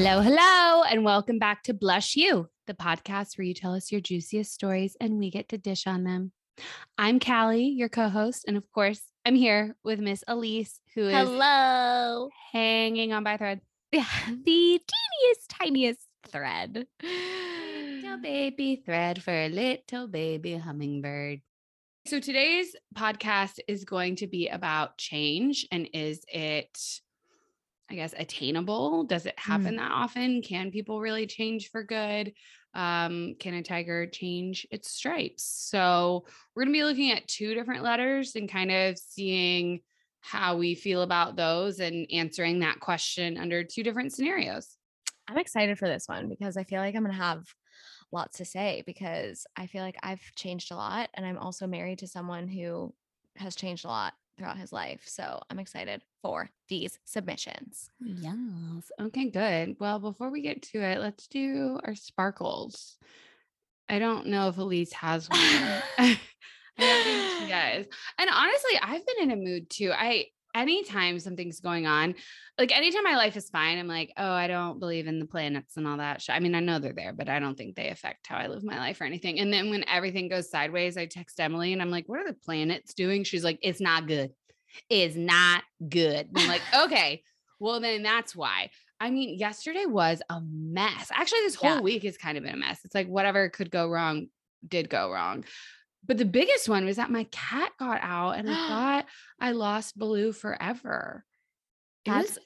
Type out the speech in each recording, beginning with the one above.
Hello, hello, and welcome back to Blush You, the podcast where you tell us your juiciest stories and we get to dish on them. I'm Callie, your co host. And of course, I'm here with Miss Elise, who is Hello. hanging on by thread. Yeah, the mm-hmm. teeniest, tiniest thread. Little baby thread for a little baby hummingbird. So today's podcast is going to be about change and is it I guess attainable? Does it happen that often? Can people really change for good? Um, can a tiger change its stripes? So we're going to be looking at two different letters and kind of seeing how we feel about those and answering that question under two different scenarios. I'm excited for this one because I feel like I'm going to have lots to say because I feel like I've changed a lot and I'm also married to someone who has changed a lot throughout his life. So I'm excited for these submissions. Yes. Okay, good. Well, before we get to it, let's do our sparkles. I don't know if Elise has one. I don't think she does. And honestly, I've been in a mood too. I anytime something's going on, like anytime my life is fine, I'm like, oh, I don't believe in the planets and all that. Shit. I mean, I know they're there, but I don't think they affect how I live my life or anything. And then when everything goes sideways, I text Emily and I'm like, what are the planets doing? She's like, it's not good. It's not good. And I'm like, okay, well, then that's why. I mean, yesterday was a mess. Actually, this whole Yeah. week has kind of been a mess. It's like whatever could go wrong did go wrong. But the biggest one was that my cat got out and I thought I lost Baloo forever. It That's was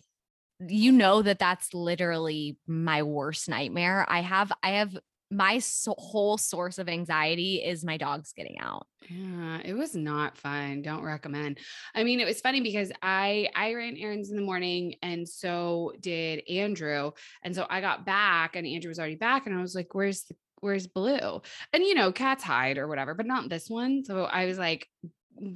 you know that that's literally my worst nightmare. I have I have my so- whole source of anxiety is my dogs getting out. Yeah, it was not fun. Don't recommend. I mean, it was funny because I I ran errands in the morning and so did Andrew. And so I got back and Andrew was already back and I was like, "Where's the where's Blue?" And you know, cats hide or whatever, but not this one. So I was like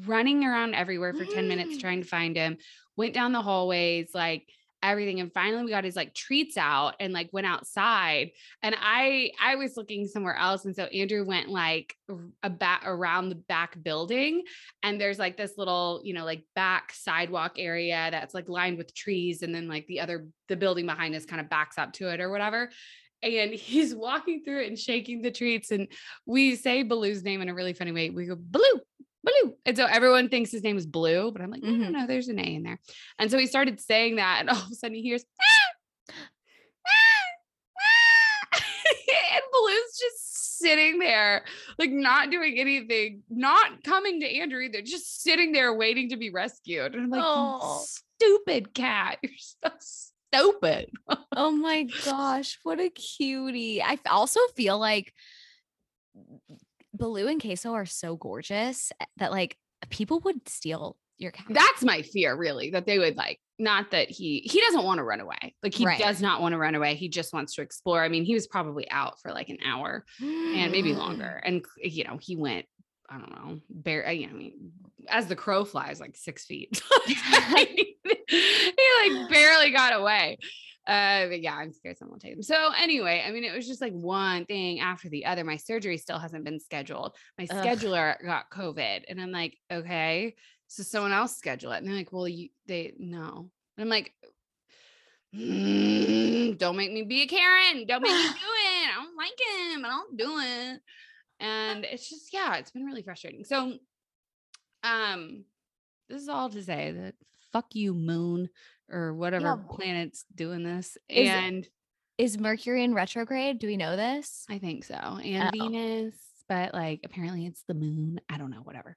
running around everywhere for 10 minutes Mm. trying to find him. Went down the hallways like everything and finally we got his like treats out and like went outside and i i was looking somewhere else and so andrew went like a back around the back building and there's like this little you know like back sidewalk area that's like lined with trees and then like the other the building behind us kind of backs up to it or whatever and he's walking through it and shaking the treats and we say baloo's name in a really funny way we go blue blue and so everyone thinks his name is blue but i'm like no no Mhm. no there's an a in there and so he started saying that and all of a sudden he hears "Ah! Ah! Ah!" and Baloo's just sitting there, like not doing anything, not coming to Andrew either, just sitting there waiting to be rescued. And I'm like, Oh. Stupid cat. You're so stupid. Oh my gosh, what a cutie. I also feel like Baloo and Queso are so gorgeous eh, that like people would steal your cat. That's my fear, really, that they would like, not that he he doesn't want to run away. Like he Right. does not want to run away. He just wants to explore. I mean, he was probably out for like an hour and maybe longer. And you know, he went, I don't know, bare. You I mean, as the crow flies, like six feet. he like barely got away. Uh, but yeah, I'm scared someone will take him. So anyway, I mean, it was just like one thing after the other. My surgery still hasn't been scheduled. My Ugh. scheduler got COVID, and I'm like, okay, so someone else schedule it. And they're like, well, you they no. And I'm like, "Mm, don't make me be a Karen. Don't make me do it. I don't like him. I don't do it. And it's just, yeah, it's been really frustrating. So, um, this is all to say that fuck you, moon, or whatever Yeah. planet's doing this. Is- and Is Mercury in retrograde? Do we know this? I think so. And Oh. Venus, but like apparently it's the moon. I don't know, whatever.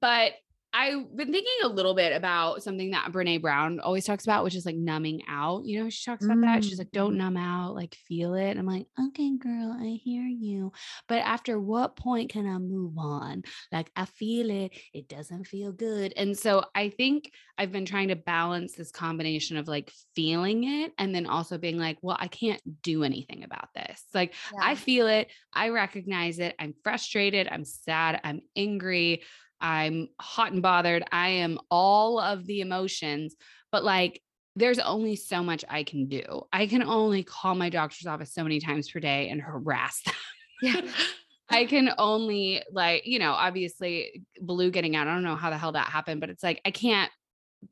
But I've been thinking a little bit about something that Brene Brown always talks about, which is like numbing out. You know, she talks about that. She's like, don't Mm. numb out, like feel it. I'm like, okay, girl, I hear you. But after what point can I move on? Like, I feel it. It doesn't feel good. And so I think I've been trying to balance this combination of like feeling it and then also being like, well, I can't do anything about this. Like, I feel it. I recognize it. I'm frustrated. I'm sad. I'm angry. I'm hot and bothered. I am all of the emotions, but like, there's only so much I can do. I can only call my doctor's office so many times per day and harass them. Yeah. I can only like, you know, obviously Blue getting out. I don't know how the hell that happened, but it's like I can't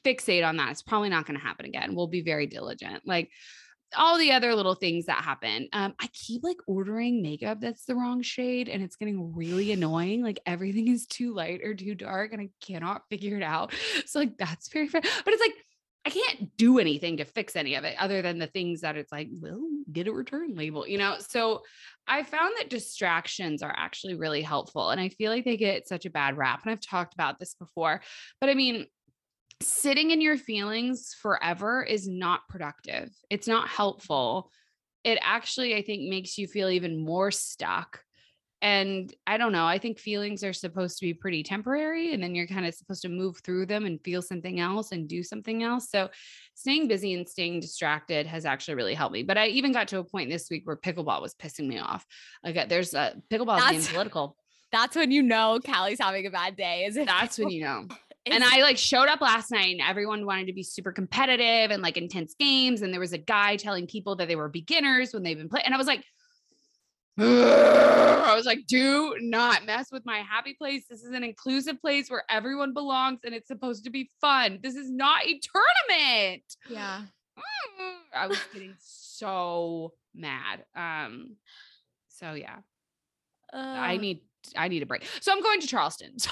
fixate on that. It's probably not going to happen again. We'll be very diligent. Like all the other little things that happen. Um, I keep like ordering makeup that's the wrong shade and it's getting really annoying. Like everything is too light or too dark and I cannot figure it out. So like that's very fair. But it's like I can't do anything to fix any of it other than the things that it's like, well, get a return label, you know? So I found that distractions are actually really helpful. And I feel like they get such a bad rap. And I've talked about this before, but I mean, sitting in your feelings forever is not productive. It's not helpful. It actually, I think, makes you feel even more stuck. And I don't know, I think feelings are supposed to be pretty temporary. And then you're kind of supposed to move through them and feel something else and do something else. So staying busy and staying distracted has actually really helped me. But I even got to a point this week where pickleball was pissing me off. Like uh, there's a pickleball being political. That's when you know Callie's having a bad day. Is it? That's when you know and I like showed up last night and everyone wanted to be super competitive and like intense games. And there was a guy telling people that they were beginners when they've been playing. And I was like, I was like, do not mess with my happy place. This is an inclusive place where everyone belongs and it's supposed to be fun. This is not a tournament. Yeah. I was getting so mad. Um, so yeah. Uh, I need I need a break. So I'm going to Charleston. So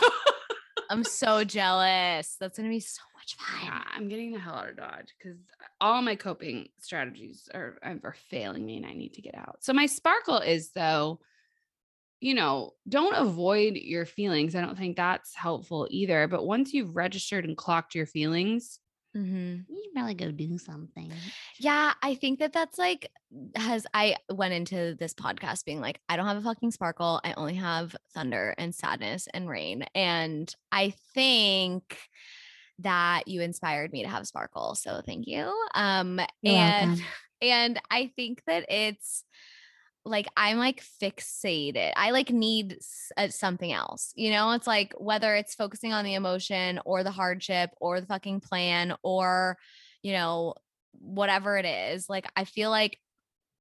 I'm so jealous. That's gonna be so much fun. Yeah, I'm getting the hell out of Dodge because all my coping strategies are are failing me, and I need to get out. So my sparkle is though, you know, don't avoid your feelings. I don't think that's helpful either. But once you've registered and clocked your feelings, Mm-hmm. You probably go do something. Yeah, I think that that's like has I went into this podcast being like I don't have a fucking sparkle. I only have thunder and sadness and rain. And I think that you inspired me to have sparkle. So thank you. Um You're and welcome. and I think that it's like I'm like fixated. I like need uh, something else. You know, it's like whether it's focusing on the emotion or the hardship or the fucking plan or, you know, whatever it is. Like I feel like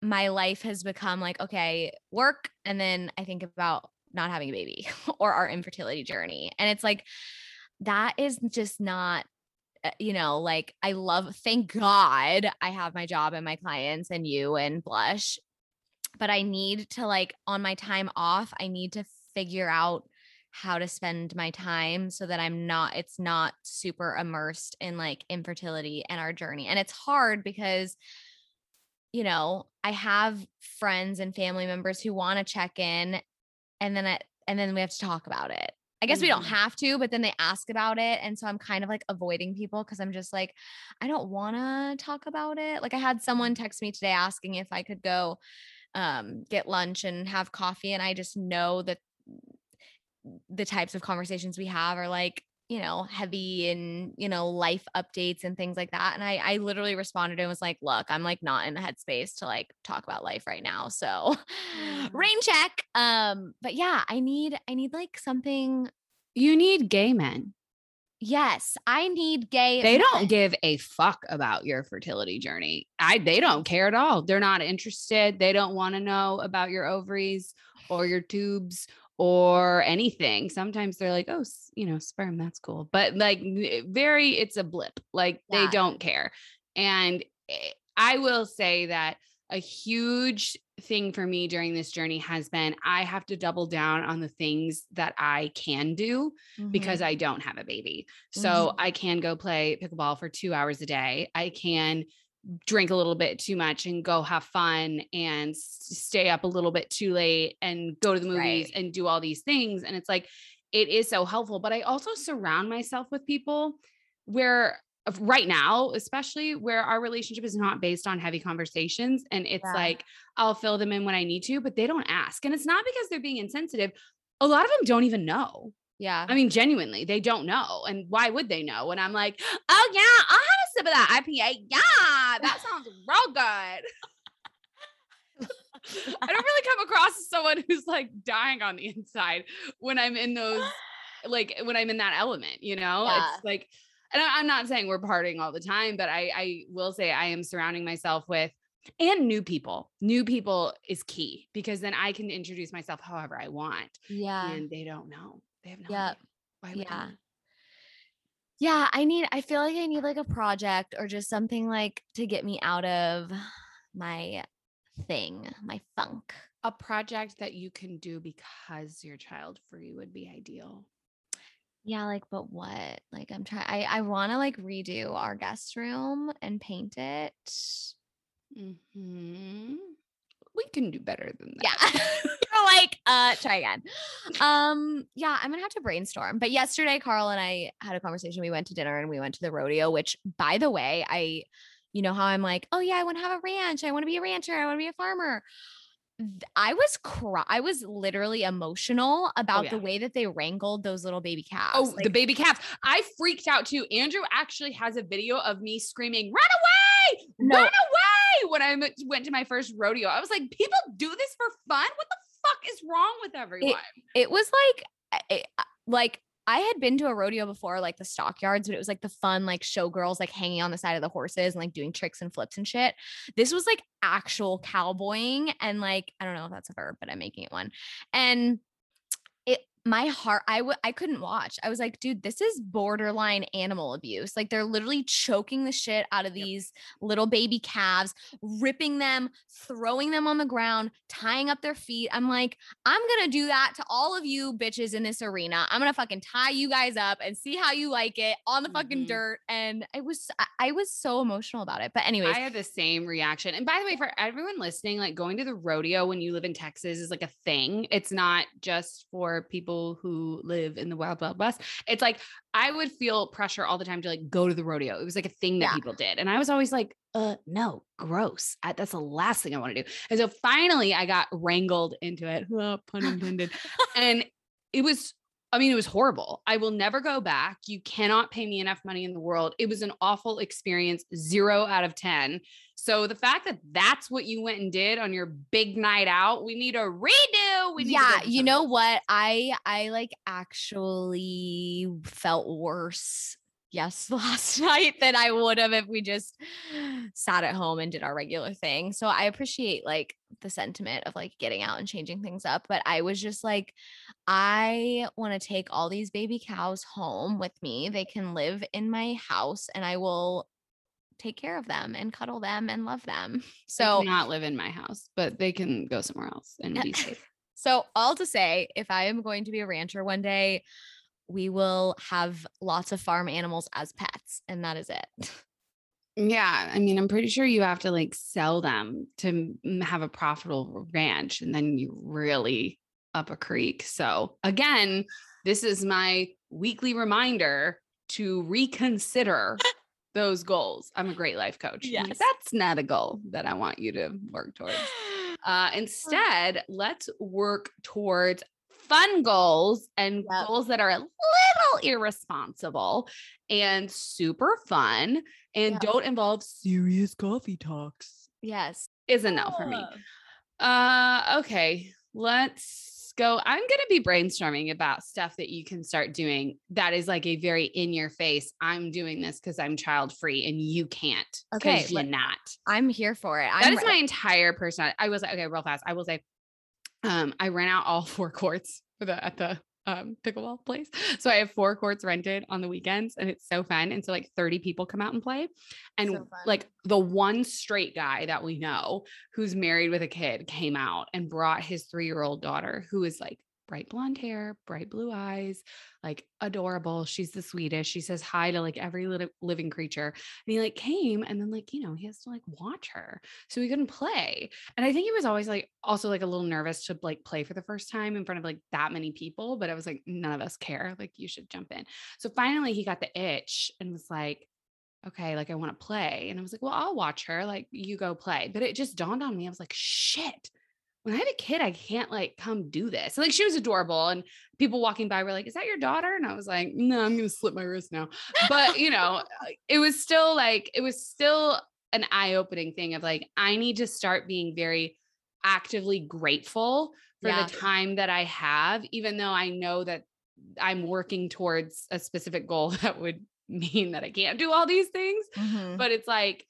my life has become like, okay, work. And then I think about not having a baby or our infertility journey. And it's like, that is just not uh, you know, like I love, thank God I have my job and my clients and you and Blush but I need to like on my time off, I need to figure out how to spend my time so that I'm not it's not super immersed in like infertility and our journey. And it's hard because you know, I have friends and family members who want to check in and then it and then we have to talk about it. I guess we don't mm-hmm. have to, but then they ask about it. And so I'm kind of like avoiding people because I'm just like, I don't want to talk about it. Like I had someone mm-hmm. text me today asking if I could go um, get lunch and have coffee. And I just know that the types of conversations we have are like, you know, heavy and, you know, life updates and things like that. And I, I literally responded and was like, look, I'm like not in the headspace to like talk about life right now. So rain check. Um, but yeah, I need, I need like something. You need gay men. Yes, I need gay. They don't give a fuck about your fertility journey. I they don't care at all. They're not interested. They don't want to know about your ovaries or your tubes or anything. Sometimes they're like, "Oh, you know, sperm, that's cool." But like very it's a blip. Like yeah. they don't care. And eh, I will say that a huge thing for me during this journey has been I have to double down on the things that I can do mm-hmm. because I don't have a baby. So mm-hmm. I can go play pickleball for two hours a day. I can drink a little bit too much and go have fun and stay up a little bit too late and go to the movies right. and do all these things. And it's like, it is so helpful. But I also surround myself with people where right now, especially where our relationship is not based on heavy conversations. And it's yeah. like, I'll fill them in when I need to, but they don't ask. And it's not because they're being insensitive. A lot of them don't even know. Yeah. I mean, genuinely, they don't know. And why would they know? And I'm like, oh, yeah, I'll have a sip of that IPA. Yeah, that sounds real good. I don't really come across as someone who's like dying on the inside when I'm in those, like when I'm in that element, you know? Yeah. It's like, and I'm not saying we're partying all the time, but I, I will say I am surrounding myself with and new people. New people is key because then I can introduce myself however I want. Yeah. And they don't know. They have no yep. idea. yeah. Yeah, I need I feel like I need like a project or just something like to get me out of my thing, my funk. A project that you can do because you're child free would be ideal. Yeah, like, but what? Like, I'm trying. I I want to like redo our guest room and paint it. hmm We can do better than Yeah. that. You're like, uh, try again. Um, yeah, I'm gonna have to brainstorm. But yesterday, Carl and I had a conversation. We went to dinner and we went to the rodeo, which by the way, I, you know how I'm like, oh yeah, I want to have a ranch. I want to be a rancher. I want to be a farmer. I was cry. I was literally emotional oh, about the yeah. way that they wrangled those little baby calves. Oh, the baby calves. I freaked out too. Andrew actually has a video of me screaming, run away, No. run away. When I went- to my first rodeo, I was like, people do this for fun? What the fuck is wrong with everyone? it was like I- I- I- like I had been to a rodeo before, like the stockyards, but it was like the fun, like showgirls like hanging on the side of the horses and like doing tricks and flips and shit. This was like actual cowboying and like I don't know if that's a verb, but I'm making it one. And my heart I w- I couldn't watch. I was like, dude, this is borderline animal abuse. Like they're literally choking the shit out of these little baby calves, ripping them, throwing them on the ground, tying up their feet. I'm like, I'm gonna do that to all of you bitches in this arena. I'm gonna fucking tie you guys up and see how you like it on the fucking Mhm. dirt. And I was I, I was so emotional about it. But anyways, I had the same reaction. And by the way, for everyone listening, like going to the rodeo when you live in Texas is like a thing. It's not just for people who live in the wild, wild west. It's like I would feel pressure all the time to like go to the rodeo. It was like a thing that Yeah. people did. And I was always like, uh, no, gross. I, that's the last thing I want to do. And so finally I got wrangled into it, oh, pun intended. and it was I mean, it was horrible. I will never go back. You cannot pay me enough money in the world. It was an awful experience, zero out of 10. So the fact that that's what you went and did on your big night out, we need a redo. We need yeah you know what? I i like actually felt worse yes last night than i would have if we just sat at home and did our regular thing. So i appreciate like the sentiment of like getting out and changing things up but i was just like i want to take all these baby cows home with me. They can live in my house and i will take care of them and cuddle them and love them so cannot live in my house, but they can go somewhere else and be safe. So, all to say, if I am going to be a rancher one day, we will have lots of farm animals as pets, and that is it. Yeah, I mean, I'm pretty sure you have to like sell them to have a profitable ranch, and then you really up a creek. So again, this is my weekly reminder to reconsider those goals. I'm a great life coach. I'm like, Yes. that's not a goal that I want you to work towards. Uh, instead, let's work towards fun goals and Yep. goals that are a little irresponsible and super fun and Yep. don't involve serious coffee talks. Yes. Is a no for me. Uh, okay, let's go. I'm gonna be brainstorming about stuff that you can start doing that is like a very in your face. I'm doing this because I'm child free and you can't. Okay, you're not. I'm here for it. That I'm is my entire personality. I was okay, real fast. I will say, um, I ran out all four courts for the at the um pickleball place. So I have four courts rented on the weekends, and it's so fun. And so like 30 people come out and play, and So like the one straight guy that we know who's married with a kid came out and brought his three year old daughter, who is like bright blonde hair, bright blue eyes, like adorable. She's the sweetest. She says hi to like every little living creature. And he like came and then like, you know, he has to like watch her. So he couldn't play. And I think he was always like also like a little nervous to like play for the first time in front of like that many people. But I was like, none of us care. Like you should jump in. So finally he got the itch and was like, okay, like I want to play. And I was like, well, I'll watch her. Like you go play. But it just dawned on me. I was like, shit. When I have a kid, I can't like come do this. Like she was adorable, and people walking by were like, "Is that your daughter?" And I was like, "No, I'm gonna slip my wrist now." But you know, it was still like it was still an eye-opening thing of like I need to start being very actively grateful for Yeah. the time that I have, even though I know that I'm working towards a specific goal that would mean that I can't do all these things. Mhm. But it's like,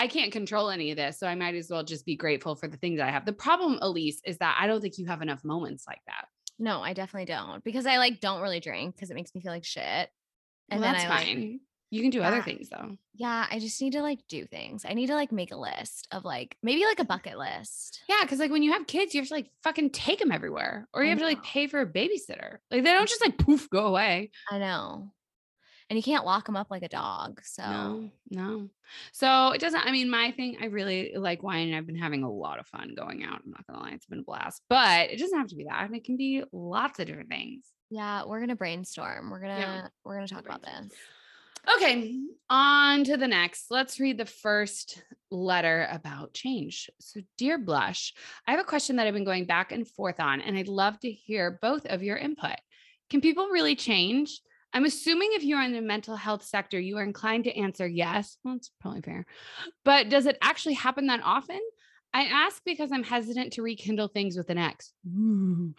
I can't control any of this. So I might as well just be grateful for the things I have. The problem, Elise, is that I don't think you have enough moments like that. no, I definitely don't because I like don't really drink because it makes me feel like shit. And then that's I like, fine. You can do other things though. Yeah, I just need to like do things. I need to like make a list of like maybe like a bucket list. Yeah, because like when you have kids, you have to like fucking take them everywhere, or I you have to like pay for a babysitter. Like they don't just like poof go away. I know. And you can't lock them up like a dog. So No, no. So it doesn't. I mean, my thing, I really like wine. and I've been having a lot of fun going out. I'm not gonna lie, it's been a blast. But it doesn't have to be that. It can be lots of different things. yeah, we're gonna brainstorm. We're gonna we're gonna talk about this. Okay, on to the next. Let's read the first letter about change. So, dear Blush, I have a question that I've been going back and forth on, and I'd love to hear both of your input. Can people really change? I'm assuming if you're in the mental health sector, you are inclined to answer yes. Well, that's probably fair. But does it actually happen that often? I ask because I'm hesitant to rekindle things with an ex. Ooh.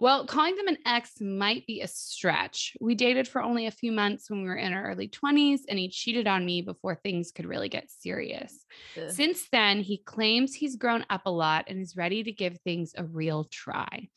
Well, calling them an ex might be a stretch. We dated for only a few months when we were in our early 20s, and he cheated on me before things could really get serious. Ugh. Since then, he claims he's grown up a lot and is ready to give things a real try.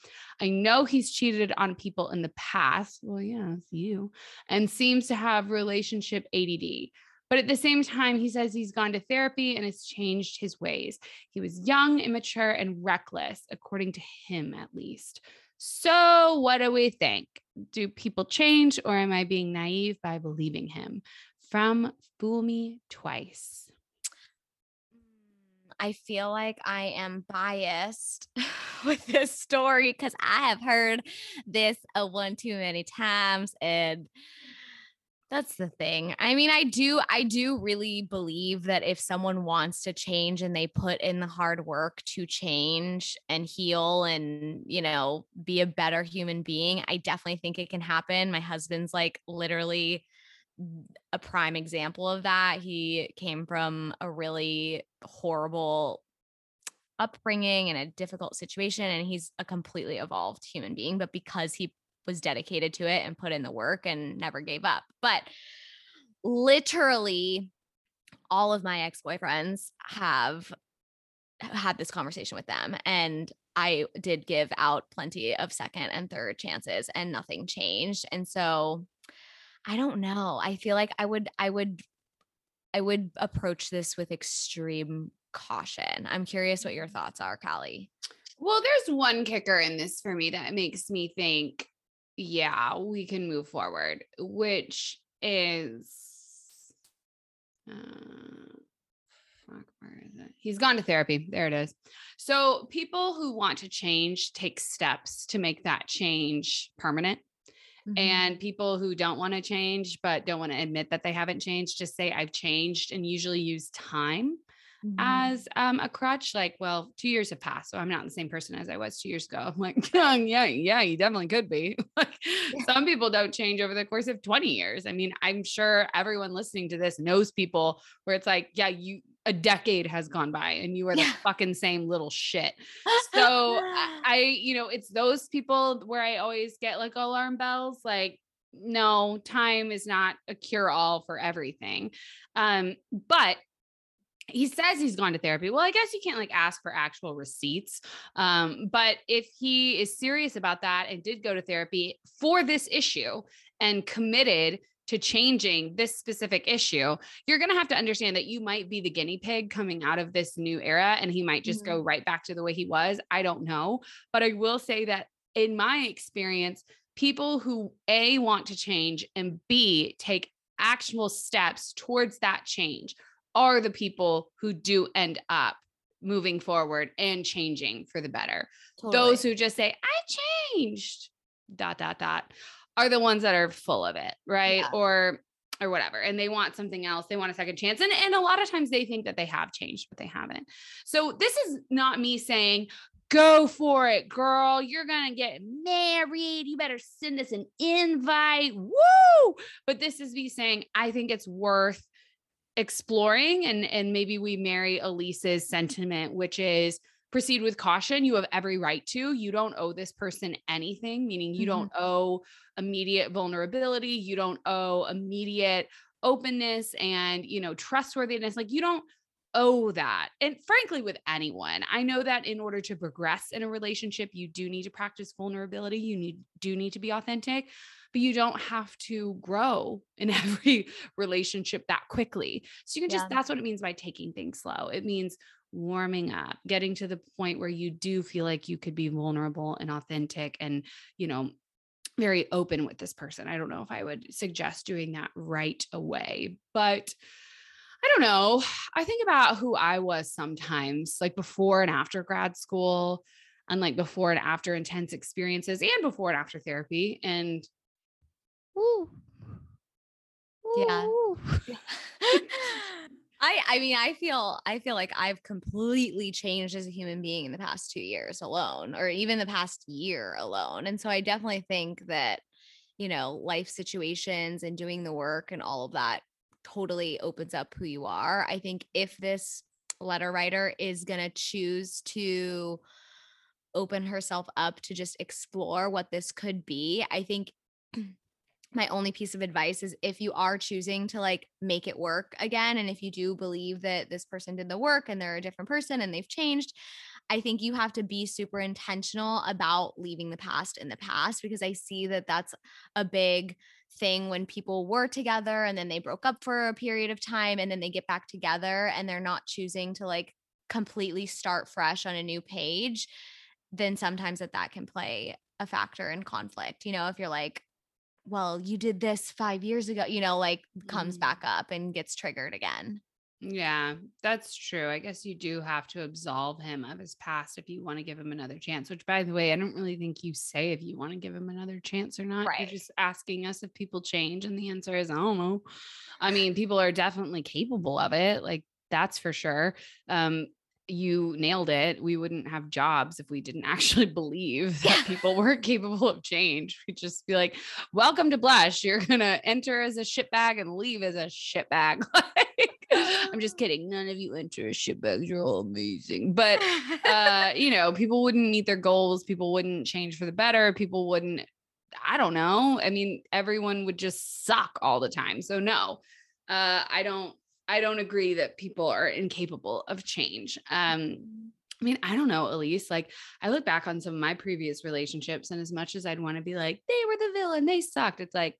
I know he's cheated on people in the past. Well, yeah, it's you, and seems to have relationship ADD. But at the same time, he says he's gone to therapy and has changed his ways. He was young, immature, and reckless, according to him at least. So, what do we think? Do people change, or am I being naive by believing him? From Fool Me Twice. Mm, I feel like I am biased with this story because I have heard this a one too many times and that's the thing. I mean, I do I do really believe that if someone wants to change and they put in the hard work to change and heal and, you know, be a better human being, I definitely think it can happen. My husband's like literally a prime example of that. He came from a really horrible upbringing and a difficult situation and he's a completely evolved human being but because he was dedicated to it and put in the work and never gave up but literally all of my ex-boyfriends have had this conversation with them and I did give out plenty of second and third chances and nothing changed and so I don't know I feel like I would I would I would approach this with extreme caution. I'm curious what your thoughts are, Callie. Well, there's one kicker in this for me that makes me think, yeah, we can move forward, which is uh, fuck, where is it? He's gone to therapy. There it is. So people who want to change take steps to make that change permanent. Mm-hmm. And people who don't want to change but don't want to admit that they haven't changed just say I've changed and usually use time Mhm. as um, a crutch. Like, well, two years have passed, so I'm not the same person as I was two years ago. I'm like, yeah, yeah, yeah, you definitely could be. like, some people don't change over the course of 20 years. I mean, I'm sure everyone listening to this knows people where it's like, yeah, you a decade has gone by and you are the Yeah. fucking same little shit. So I, I, you know, it's those people where I always get like alarm bells, like, no, time is not a cure all for everything. Um, but he says he's gone to therapy. Well, I guess you can't like ask for actual receipts. Um, but if he is serious about that and did go to therapy for this issue and committed to changing this specific issue, you're going to have to understand that you might be the guinea pig coming out of this new era and he might just go right back to the way he was. I don't know. But I will say that in my experience, people who A want to change and B take actual steps towards that change are the people who do end up moving forward and changing for the better. Those who just say, I changed, dot, dot, dot, are the ones that are full of it, right? Yeah. Or or whatever. And they want something else. They want a second chance. And, and a lot of times they think that they have changed, but they haven't. So this is not me saying, go for it, girl. You're going to get married. You better send us an invite. Woo! But this is me saying, I think it's worth exploring and and maybe we marry Elise's sentiment which is proceed with caution. You have every right to. You don't owe this person anything meaning you Mhm. don't owe immediate vulnerability. You don't owe immediate openness and you know trustworthiness. Like you don't owe that. And frankly with anyone i know that in order to progress in a relationship you do need to practice vulnerability. You need do need to be authentic but you don't have to grow in every relationship that quickly. So you can just, Yeah. that's what it means by taking things slow. It means warming up, getting to the point where you do feel like you could be vulnerable and authentic and, you know, very open with this person. I don't know if I would suggest doing that right away, but I don't know. I think about who I was sometimes, like before and after grad school, and like before and after intense experiences, and before and after therapy. And woo, Yeah. I I mean I feel I feel like I've completely changed as a human being in the past 2 years alone or even the past year alone. And so I definitely think that you know, life situations and doing the work and all of that totally opens up who you are. I think if this letter writer is going to choose to open herself up to just explore what this could be, I think my only piece of advice is if you are choosing to like make it work again and if you do believe that this person did the work and they're a different person and they've changed i think you have to be super intentional about leaving the past in the past because i see that that's a big thing when people were together and then they broke up for a period of time and then they get back together and they're not choosing to like completely start fresh on a new page then sometimes that that can play a factor in conflict you know if you're like well, you did this five years ago, you know, like comes Mm. back up and gets triggered again. Yeah, that's true. I guess you do have to absolve him of his past if you want to give him another chance, which by the way, I don't really think you say if you want to give him another chance or not. You're just asking us if people change. And the answer is, I don't know. I mean, people are definitely capable of it. Like that's for sure. Um, you nailed it. We wouldn't have jobs if we didn't actually believe that Yeah. people were capable of change. We'd just be like, welcome to Blush. You're gonna enter as a shitbag and leave as a shitbag. like, I'm just kidding. None of you enter as shitbags. You're all amazing. But uh, you know, people wouldn't meet their goals, people wouldn't change for the better, people wouldn't, I don't know. I mean, everyone would just suck all the time. So no, uh, I don't I don't agree that people are incapable of change. Um, I mean, I don't know, Elise. Like, I look back on some of my previous relationships, and as much as I'd want to be like, they were the villain, they sucked, it's like,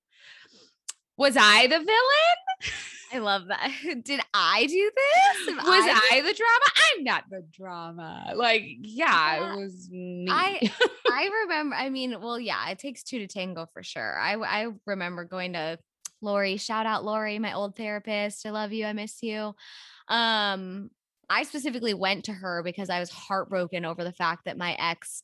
was I the villain? I love that. Did I do this? Am was I I, the drama? I'm not the drama. Like, yeah, Yeah, it was me. I I remember. I mean, well, yeah, it takes two to tango for sure. I I remember going to Lori. Shout out Lori, my old therapist. I love you. I miss you. Um, I specifically went to her because I was heartbroken over the fact that my ex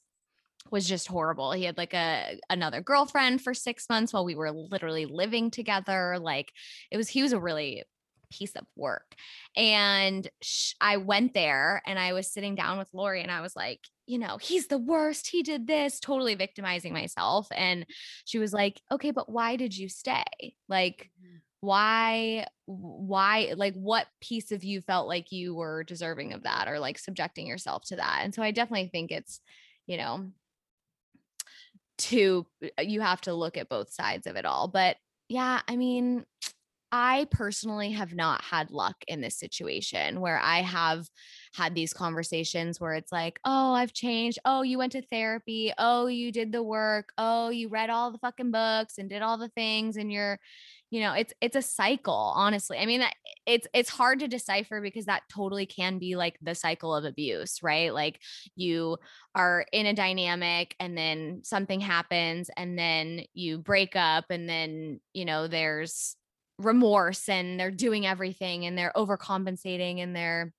was just horrible. He had like a another girlfriend for 6 months while we were literally living together. Like it was he was a really piece of work. And sh- I went there and I was sitting down with Lori and I was like, you know, he's the worst. He did this, totally victimizing myself. And she was like, okay, but why did you stay? Like, mm-hmm. why, why, like, what piece of you felt like you were deserving of that or like subjecting yourself to that? And so I definitely think it's, you know, to, uh, you have to look at both sides of it all. But yeah, I mean, I personally have not had luck in this situation where I have had these conversations where it's like, oh, I've changed. Oh, you went to therapy. Oh, you did the work. Oh, you read all the fucking books and did all the things and you're, you know, it's it's a cycle, honestly. I mean, it's it's hard to decipher because that totally can be like the cycle of abuse, right? Like you are in a dynamic and then something happens and then you break up and then, you know, there's remorse and they're doing everything and they're overcompensating and they're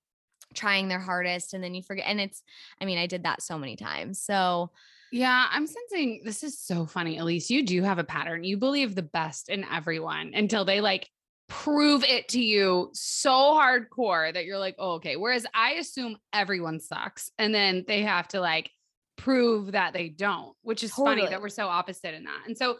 trying their hardest and then you forget and it's i mean i did that so many times so Yeah, I'm sensing this is so funny. Elise, you do have a pattern. You believe the best in everyone until they like prove it to you so hardcore that you're like, oh, okay. Whereas I assume everyone sucks. And then they have to like prove that they don't, which is funny that we're so opposite in that. And so,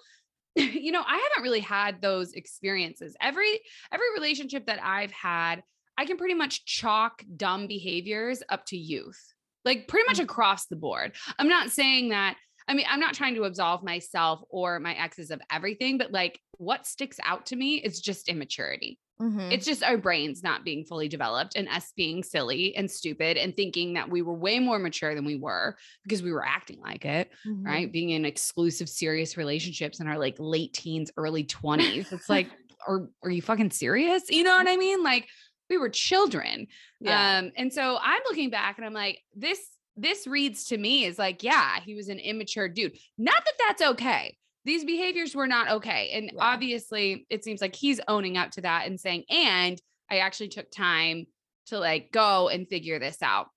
you know, I haven't really had those experiences. Every every relationship that I've had, I can pretty much chalk dumb behaviors up to youth. Like pretty much Mhm. across the board. I'm not saying that I mean, I'm not trying to absolve myself or my exes of everything, but like what sticks out to me is just immaturity. Mhm. It's just our brains not being fully developed and us being silly and stupid and thinking that we were way more mature than we were because we were acting like it, Mhm. right? Being in exclusive, serious relationships in our like late teens, early 20s. It's like, are, are you fucking serious? You know what I mean? Like we were children. Yeah. Um, and so I'm looking back and I'm like, this, this reads to me is like, yeah, he was an immature dude. Not that that's okay. These behaviors were not okay. And Yeah. obviously, it seems like he's owning up to that and saying, and I actually took time to like go and figure this out.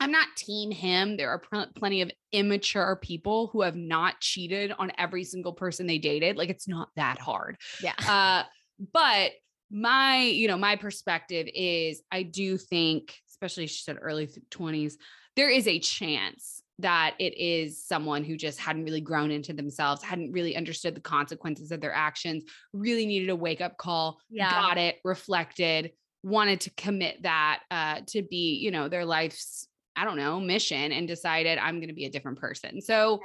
I'm not team him. There are pl- plenty of immature people who have not cheated on every single person they dated. Like it's not that hard. yeah. Uh, but my, you know, my perspective is I do think, especially she said early th- 20s, there is a chance that it is someone who just hadn't really grown into themselves, hadn't really understood the consequences of their actions, really needed a wake up call, Yeah. got it, reflected, wanted to commit that uh, to be, you know, their life's, I don't know, mission and decided I'm going to be a different person. So,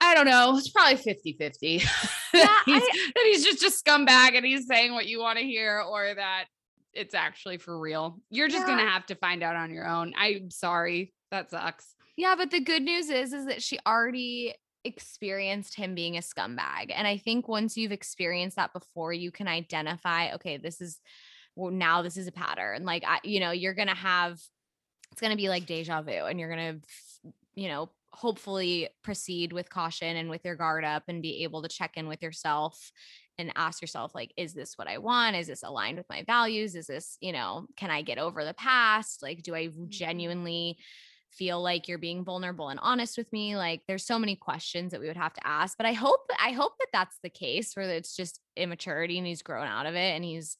I don't know. It's probably 50 50. Yeah, that, he's, I- that he's just a scumbag and he's saying what you want to hear, or that it's actually for real. You're just going to have to find out on your own. I'm sorry. That sucks. Yeah, but the good news is is that she already experienced him being a scumbag. And I think once you've experienced that before, you can identify, okay, this is well, now this is a pattern. Like I, you know, you're gonna have it's gonna be like deja vu, and you're gonna, you know, hopefully proceed with caution and with your guard up and be able to check in with yourself and ask yourself like is this what i want? Is this aligned with my values? Is this you know can i get over the past? Like do i mm-hmm. genuinely feel like you're being vulnerable and honest with me? Like there's so many questions that we would have to ask but i hope i hope that that's the case where it's just immaturity and he's grown out of it and he's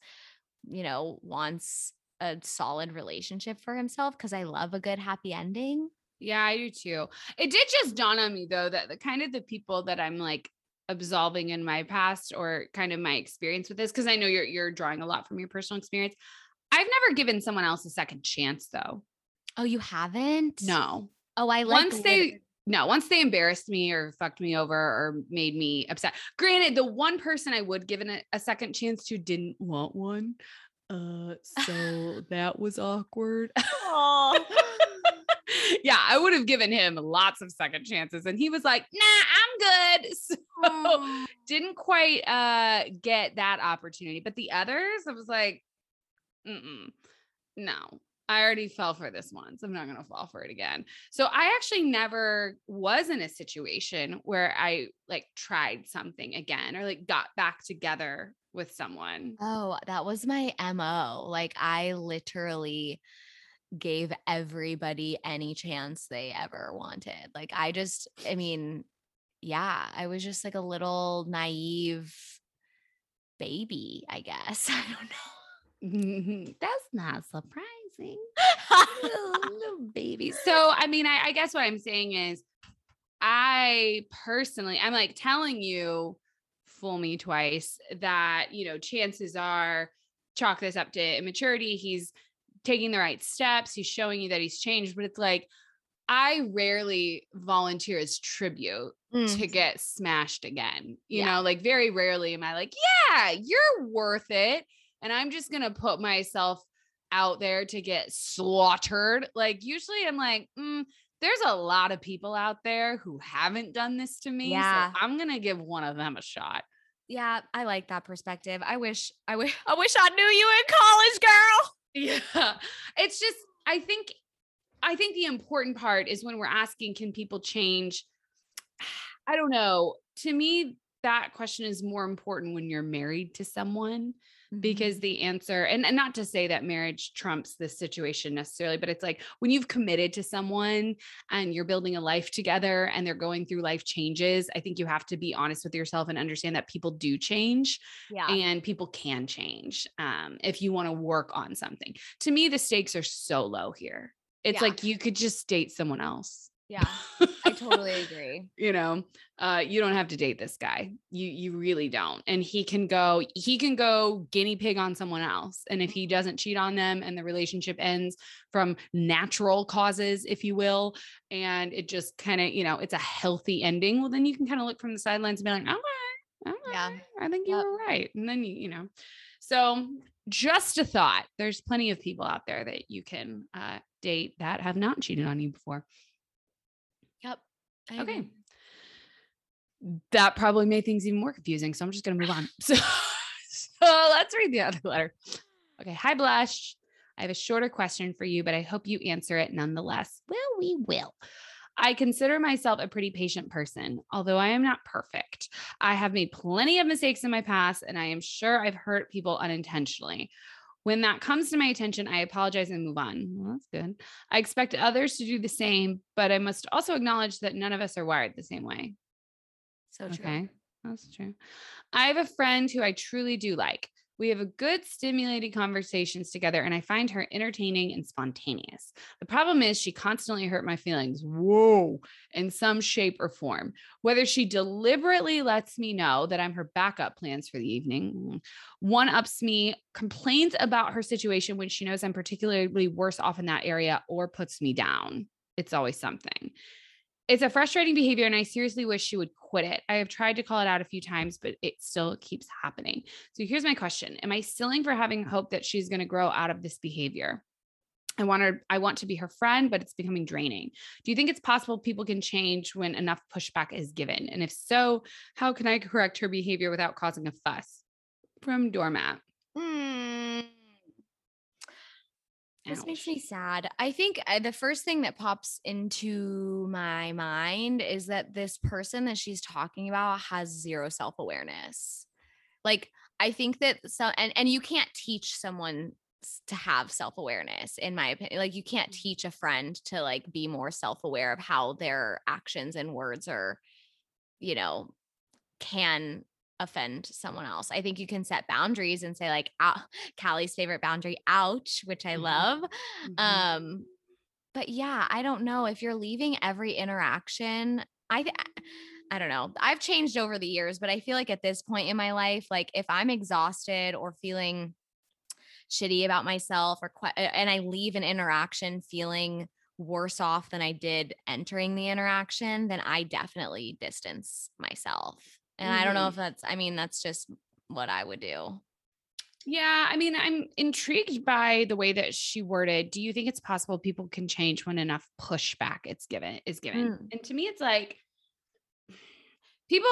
you know wants a solid relationship for himself because i love a good happy ending. Yeah, I do too. It did just dawn on me though that the kind of the people that I'm like absolving in my past or kind of my experience with this, because I know you're you're drawing a lot from your personal experience. I've never given someone else a second chance though. oh you haven't No. oh i like once they no, once they embarrassed me or fucked me over or made me upset. Granted, the one person I would give a, a second chance to didn't want one. Uh so that was awkward. yeah, I would have given him lots of second chances and he was like, "Nah, I'm good." So didn't quite uh get that opportunity, but the others I was like, Mm-mm, "No. I already fell for this once. I'm not going to fall for it again." So I actually never was in a situation where I like tried something again or like got back together with someone. Oh, that was my MO. Like I literally gave everybody any chance they ever wanted. Like I just I mean, yeah, I was just like a little naive baby, I guess. I don't know. Mm-hmm. That's not surprising. little, little baby. So, I mean, I, I guess what I'm saying is, I personally, I'm like telling you, fool me twice, that, you know, chances are chalk this up to immaturity. He's taking the right steps. He's showing you that he's changed, but it's like, I rarely volunteer as tribute Mm, to get smashed again. You Yeah. know, like very rarely am I like, yeah, you're worth it. And I'm just going to put myself out there to get slaughtered. Like, usually I'm like, mm, there's a lot of people out there who haven't done this to me. Yeah. So I'm going to give one of them a shot. yeah, I like that perspective. I wish I wish I wish I knew you in college, girl. Yeah. It's just, I think, I think the important part is when we're asking, can people change? I don't know. To me, that question is more important when you're married to someone Mm-hmm. because the answer, and, and not to say that marriage trumps this situation necessarily, but it's like when you've committed to someone and you're building a life together and they're going through life changes, I think you have to be honest with yourself and understand that people do change yeah. and people can change um, if you want to work on something. To me, the stakes are so low here. It's Yeah. like you could just date someone else. Yeah. I totally agree. you know, uh, you don't have to date this guy. You you really don't. And he can go, he can go guinea pig on someone else. And if he Mm-hmm. doesn't cheat on them and the relationship ends from natural causes, if you will, and it just kind of, you know, it's a healthy ending, well, then you can kind of look from the sidelines and be like, okay, okay, Yeah. I think you Yep. were right. And then you, you know, so just a thought. There's plenty of people out there that you can uh, date that have not cheated on you before. I Okay. agree. That probably made things even more confusing. So I'm just going to move on. So, so let's read the other letter. Okay. Hi, Blush. I have a shorter question for you, but I hope you answer it nonetheless. Well, we will. I consider myself a pretty patient person, although I am not perfect. I have made plenty of mistakes in my past, and I am sure I've hurt people unintentionally. When that comes to my attention, I apologize and move on. Well, that's good. I expect others to do the same, but I must also acknowledge that none of us are wired the same way. So true. Okay. That's true. I have a friend who I truly do like. We have a good, stimulating conversations together, and I find her entertaining and spontaneous. The problem is, she constantly hurt my feelings. Whoa, in some shape or form. Whether she deliberately lets me know that I'm her backup plans for the evening, one ups me, complains about her situation when she knows I'm particularly worse off in that area, or puts me down. It's always something. It's a frustrating behavior, and I seriously wish she would quit it. I have tried to call it out a few times, but it still keeps happening. So here's my question Am I stilling for having hope that she's going to grow out of this behavior? I want her, I want to be her friend, but it's becoming draining. Do you think it's possible people can change when enough pushback is given? And if so, how can I correct her behavior without causing a fuss? From Doormat. Hmm. This makes me sad. I think uh, the first thing that pops into my mind is that this person that she's talking about has zero self awareness. Like, I think that so, and, and you can't teach someone to have self awareness, in my opinion. Like, you can't teach a friend to like be more self aware of how their actions and words are, you know, can offend someone else. I think you can set boundaries and say like, "Ow," Callie's favorite boundary, ouch, which I Mhm. love. Mhm. Um, but yeah, I don't know if you're leaving every interaction. I th- I don't know. I've changed over the years, but I feel like at this point in my life, like if I'm exhausted or feeling shitty about myself or que- and I leave an interaction feeling worse off than I did entering the interaction, then I definitely distance myself. And I don't know Mhm. if that's I mean that's just what I would do. Yeah, I mean, I'm intrigued by the way that she worded. Do you think it's possible people can change when enough pushback it's given is given? Mm. And to me, it's like people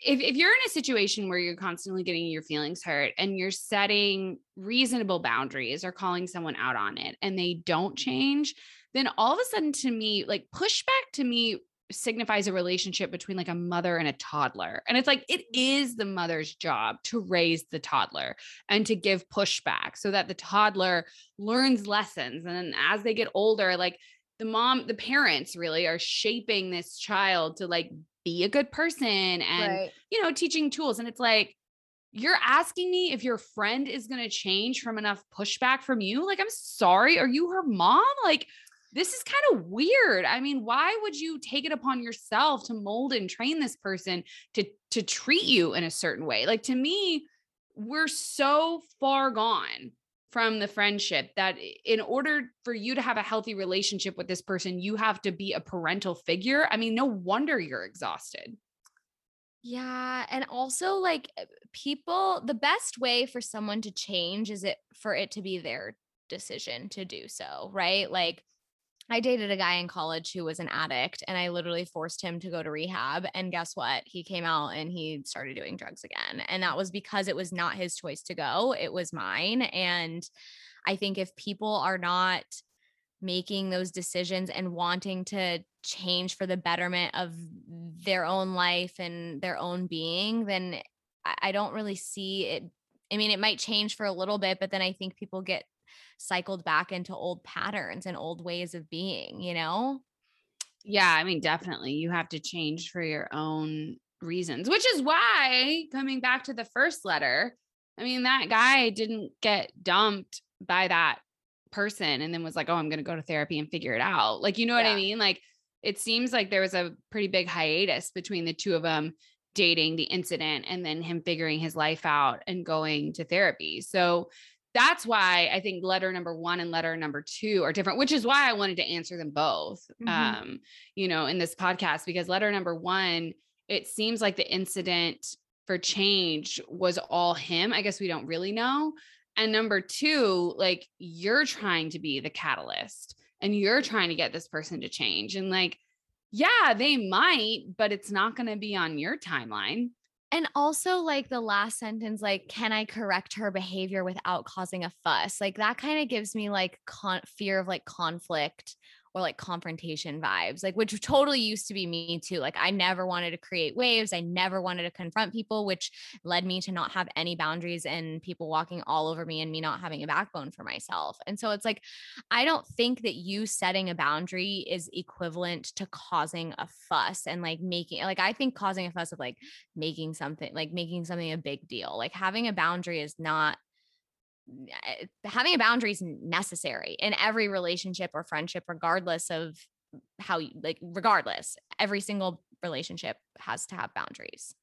if, if you're in a situation where you're constantly getting your feelings hurt and you're setting reasonable boundaries or calling someone out on it and they don't change then all of a sudden to me like pushback to me signifies a relationship between like a mother and a toddler and it's like it is the mother's job to raise the toddler and to give pushback so that the toddler learns lessons and then as they get older like the mom the parents really are shaping this child to like be a good person and you know teaching tools and it's like you're asking me if your friend is going to change from enough pushback from you? Like i'm sorry are you her mom? Like this is kind of weird i mean why would you take it upon yourself to mold and train this person to to treat you in a certain way like to me we're so far gone from the friendship that in order for you to have a healthy relationship with this person you have to be a parental figure i mean no wonder you're exhausted Yeah, and also like uh, people the best way for someone to change is it for it to be their decision to do so, right? Like I dated a guy in college who was an addict and I literally forced him to go to rehab and guess what? He came out and he started doing drugs again. And that was because it was not his choice to go, it was mine and I think if people are not making those decisions and wanting to change for the betterment of their own life and their own being, then I, don't really see it. I mean, it might change for a little bit, but then I think people get cycled back into old patterns and old ways of being, you know? Yeah, I mean, definitely. You have to change for your own reasons, which is why coming back to the first letter, I mean, that guy didn't get dumped by that person and then was like, oh, I'm going to go to therapy and figure it out. Like, you know what I mean? Like, it seems like there was a pretty big hiatus between the two of them dating the incident and then him figuring his life out and going to therapy. So that's why I think letter number one and letter number two are different, which is why I wanted to answer them both, mm-hmm. um, you know, in this podcast, because letter number one, it seems like the incident for change was all him. I guess we don't really know. And number two, like you're trying to be the catalyst and you're trying to get this person to change. And like, yeah, they might, but it's not going to be on your timeline. And also, like the last sentence, like, can I correct her behavior without causing a fuss? Like, that kind of gives me like con- fear of like conflict or like confrontation vibes, like which totally used to be me too. Like I never wanted to create waves. I never wanted to confront people, which led me to not have any boundaries and people walking all over me and me not having a backbone for myself. And so it's like, I don't think that you setting a boundary is equivalent to causing a fuss and like making, like, I think causing a fuss of like making something, like making something a big deal. Like having a boundary is not Eh, having a boundary is necessary in every relationship or friendship regardless of how you like regardless every single relationship has to have boundaries.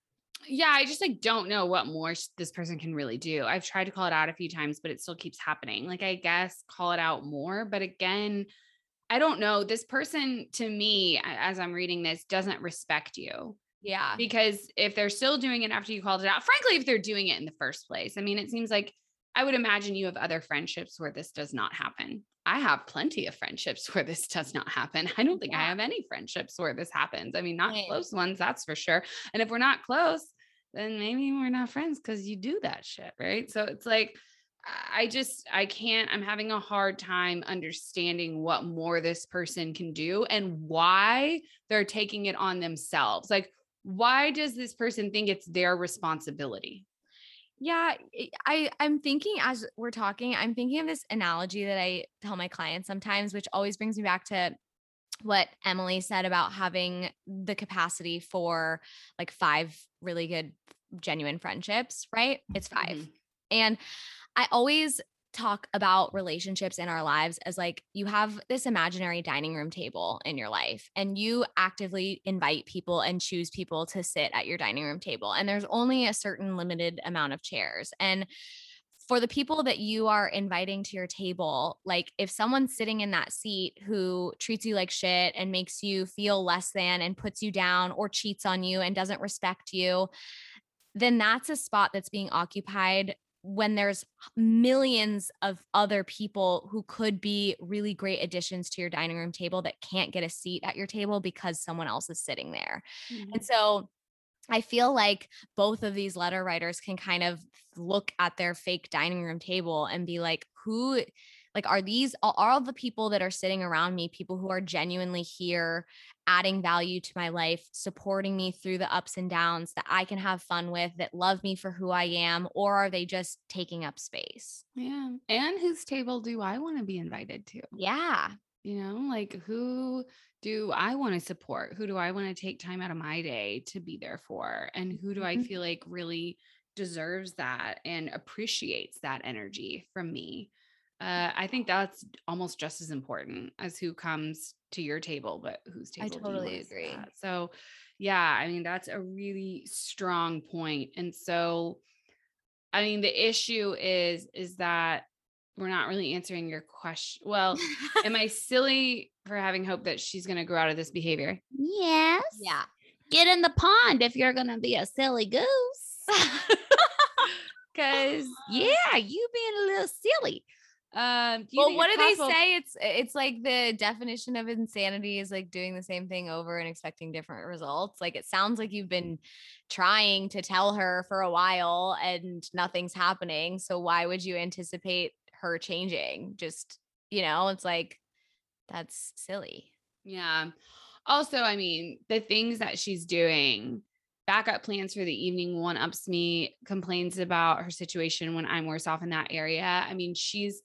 Yeah i just like don't know what more this person can really do. I've tried to call it out a few times but it still keeps happening. Like i guess call it out more but again i don't know. This person to me as i'm reading this doesn't respect you yeah. because if they're still doing it after you called it out frankly if they're doing it in the first place i mean it seems like I would imagine you have other friendships where this does not happen. I have plenty of friendships where this does not happen. I don't think yeah. I have any friendships where this happens. I mean, not right. close ones, that's for sure. And if we're not close, then maybe we're not friends because you do that shit. Right. So it's like, I just, I can't, I'm having a hard time understanding what more this person can do and why they're taking it on themselves. Like, why does this person think it's their responsibility? Yeah, I I'm thinking as we're talking, I'm thinking of this analogy that I tell my clients sometimes, which always brings me back to what Emily said about having the capacity for like five really good genuine friendships, right? It's 5 mm-hmm. And I always talk about relationships in our lives as like you have this imaginary dining room table in your life and you actively invite people and choose people to sit at your dining room table and there's only a certain limited amount of chairs and for the people that you are inviting to your table, like if someone's sitting in that seat who treats you like shit and makes you feel less than and puts you down or cheats on you and doesn't respect you, then that's a spot that's being occupied when there's millions of other people who could be really great additions to your dining room table that can't get a seat at your table because someone else is sitting there. Mm-hmm. And so I feel like both of these letter writers can kind of look at their fake dining room table and be like, who like are these are all the people that are sitting around me people who are genuinely here adding value to my life supporting me through the ups and downs that i can have fun with that love me for who i am or are they just taking up space? Yeah and whose table do i want to be invited to? Yeah. You know like who do i want to support? Who do i want to take time out of my day to be there for? And who do mm-hmm. i feel like really deserves that and appreciates that energy from me uh, I think that's almost just as important as who comes to your table, but whose table. I totally agree. So, yeah, I mean, that's a really strong point. And so, I mean, the issue is, is that we're not really answering your question. Well, am I silly for having hope that she's going to grow out of this behavior? Yes. Yeah. Get in the pond if you're going to be a silly goose. Cause yeah, you being a little silly. Um, well, what do they say? It's it's like the definition of insanity is like doing the same thing over and expecting different results. Like it sounds like you've been trying to tell her for a while and nothing's happening. So why would you anticipate her changing? Just, you know, it's like that's silly. Yeah. Also, I mean, the things that she's doing backup plans for the evening one ups me complains about her situation when i'm worse off in that area i mean she's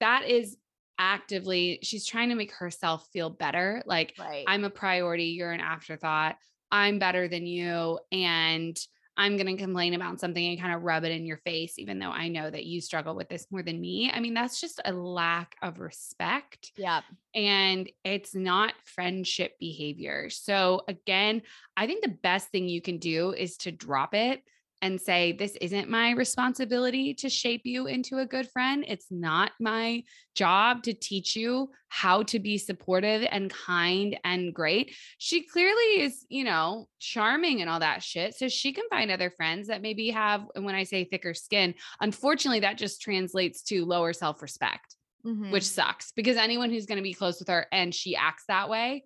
that is actively she's trying to make herself feel better like right. i'm a priority you're an afterthought i'm better than you and I'm going to complain about something and kind of rub it in your face, even though I know that you struggle with this more than me. I mean, that's just a lack of respect. Yeah. And it's not friendship behavior. So, again, I think the best thing you can do is to drop it and say, This isn't my responsibility to shape you into a good friend. It's not my job to teach you how to be supportive and kind and great. She clearly is, you know, charming and all that shit. So she can find other friends that maybe have, and when I say thicker skin, unfortunately, that just translates to lower self respect. Mm-hmm. Which sucks because anyone who's going to be close with her and she acts that way,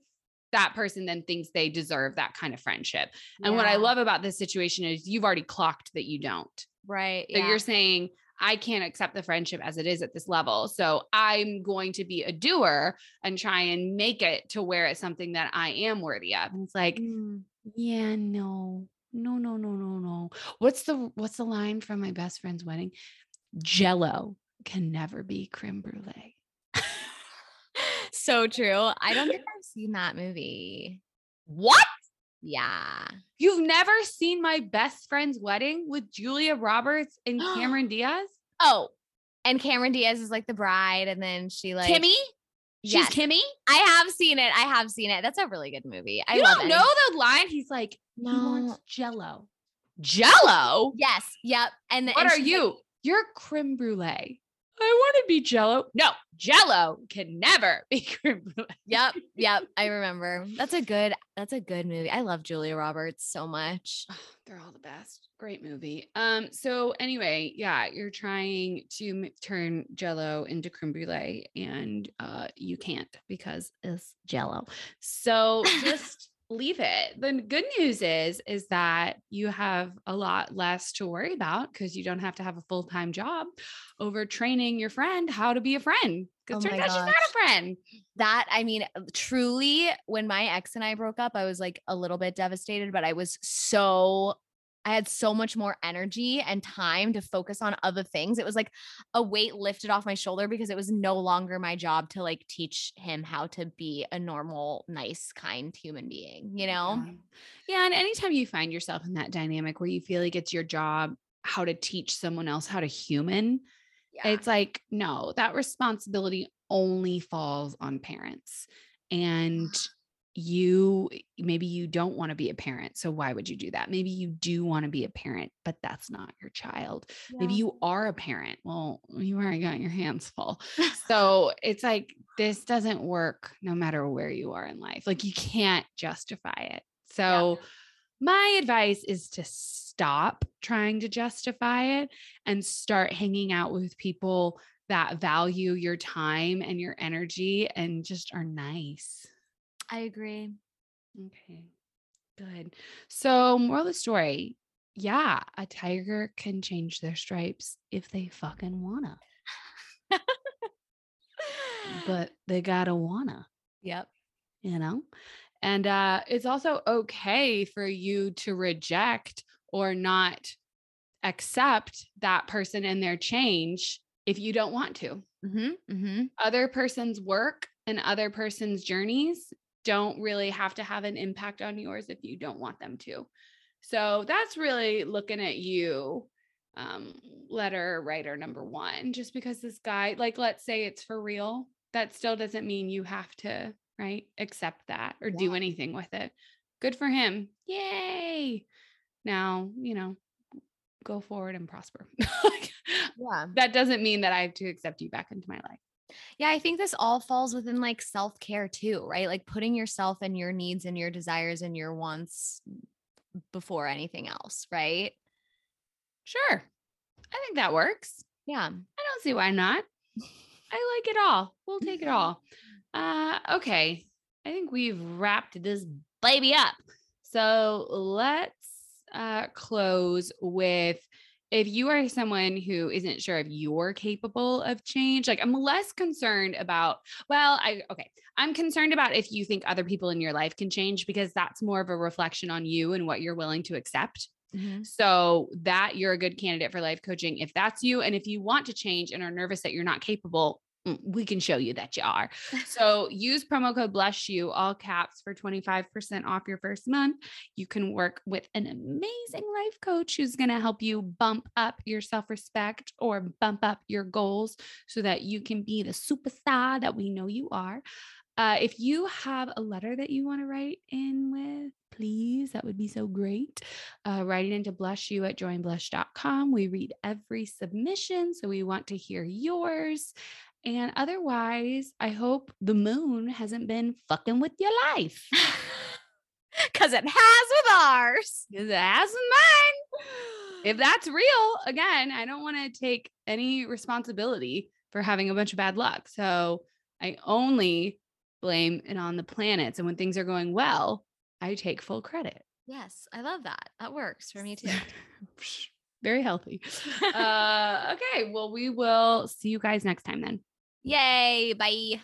that person then thinks they deserve that kind of friendship. And what I love about this situation is you've already clocked that you don't. Right. So yeah. you're saying, I can't accept the friendship as it is at this level. So I'm going to be a doer and try and make it to where it's something that I am worthy of. And it's like, mm. yeah, no, no, no, no, no, no. What's the what's the line from my best friend's wedding? Jello can never be creme brulee so true. I don't think I've seen that movie. What? Yeah. You've never seen my best friend's wedding with Julia Roberts and Cameron Diaz? Oh, and Cameron Diaz is like the bride, and then she like Kimmy. She's yes. Kimmy. I have seen it. I have seen it. That's a really good movie. I you love don't it. know the line. He's like, no. he wants Jello. Jello. Yes. Yep. And then what and are you? Like, You're creme brulee. I want to be Jello. No, Jello can never be creme brulee. Yep, yep. I remember. That's a good. That's a good movie. I love Julia Roberts so much. Oh, they're all the best. Great movie. Um. So anyway, yeah, you're trying to m- turn Jello into creme brulee, and uh, you can't because it's Jello. So just leave it. The good news is is that you have a lot less to worry about because you don't have to have a full-time job over training your friend how to be a friend. Because oh turns out she's not a friend. That I mean, uh, truly, when my ex and I broke up, I was like a little bit devastated, but I was so I had so much more energy and time to focus on other things. It was like a weight lifted off my shoulder because it was no longer my job to like teach him how to be a normal, nice, kind human being, you know? Yeah. yeah. And anytime you find yourself in that dynamic where you feel like it's your job how to teach someone else how to human, yeah. it's like, no, that responsibility only falls on parents. And you maybe you don't want to be a parent so why would you do that? Maybe you do want to be a parent but that's not your child. Yeah. maybe you are a parent. Well you already got your hands full. So it's like this doesn't work no matter where you are in life. Like you can't justify it. So yeah. my advice is to stop trying to justify it and start hanging out with people that value your time and your energy and just are nice I agree. Okay. Good. So, moral of the story yeah, a tiger can change their stripes if they fucking wanna. but they gotta wanna. Yep. You know? And uh, it's also okay for you to reject or not accept that person and their change if you don't want to. Mm-hmm, mm-hmm. Other person's work and other person's journeys don't really have to have an impact on yours if you don't want them to. So that's really looking at you, um, letter writer number one. Just because this guy, like, let's say it's for real, that still doesn't mean you have to, right, accept that or yeah. do anything with it. Good for him. Yay. Now, you know, go forward and prosper. yeah. That doesn't mean that I have to accept you back into my life. Yeah, I think this all falls within like self care too, right? Like putting yourself and your needs and your desires and your wants before anything else, right? Sure. I think that works. Yeah. I don't see why not. I like it all. We'll take it all. Uh okay. I think we've wrapped this baby up. So let's uh close with if you are someone who isn't sure if you're capable of change, like I'm less concerned about, well, I, okay, I'm concerned about if you think other people in your life can change because that's more of a reflection on you and what you're willing to accept. Mm-hmm. So that you're a good candidate for life coaching if that's you. And if you want to change and are nervous that you're not capable, we can show you that you are. So use promo code bless you all caps for 25% off your first month. You can work with an amazing life coach who's going to help you bump up your self-respect or bump up your goals so that you can be the superstar that we know you are. Uh, if you have a letter that you want to write in with, please, that would be so great. Uh, write it into bless you at joinblush.com. We read every submission, so we want to hear yours. And otherwise, I hope the moon hasn't been fucking with your life. Because it has with ours. It has with mine. If that's real, again, I don't want to take any responsibility for having a bunch of bad luck. So I only blame it on the planets. And when things are going well, I take full credit. Yes, I love that. That works for me too. Very healthy. uh, okay. Well, we will see you guys next time then. Yay. Bye.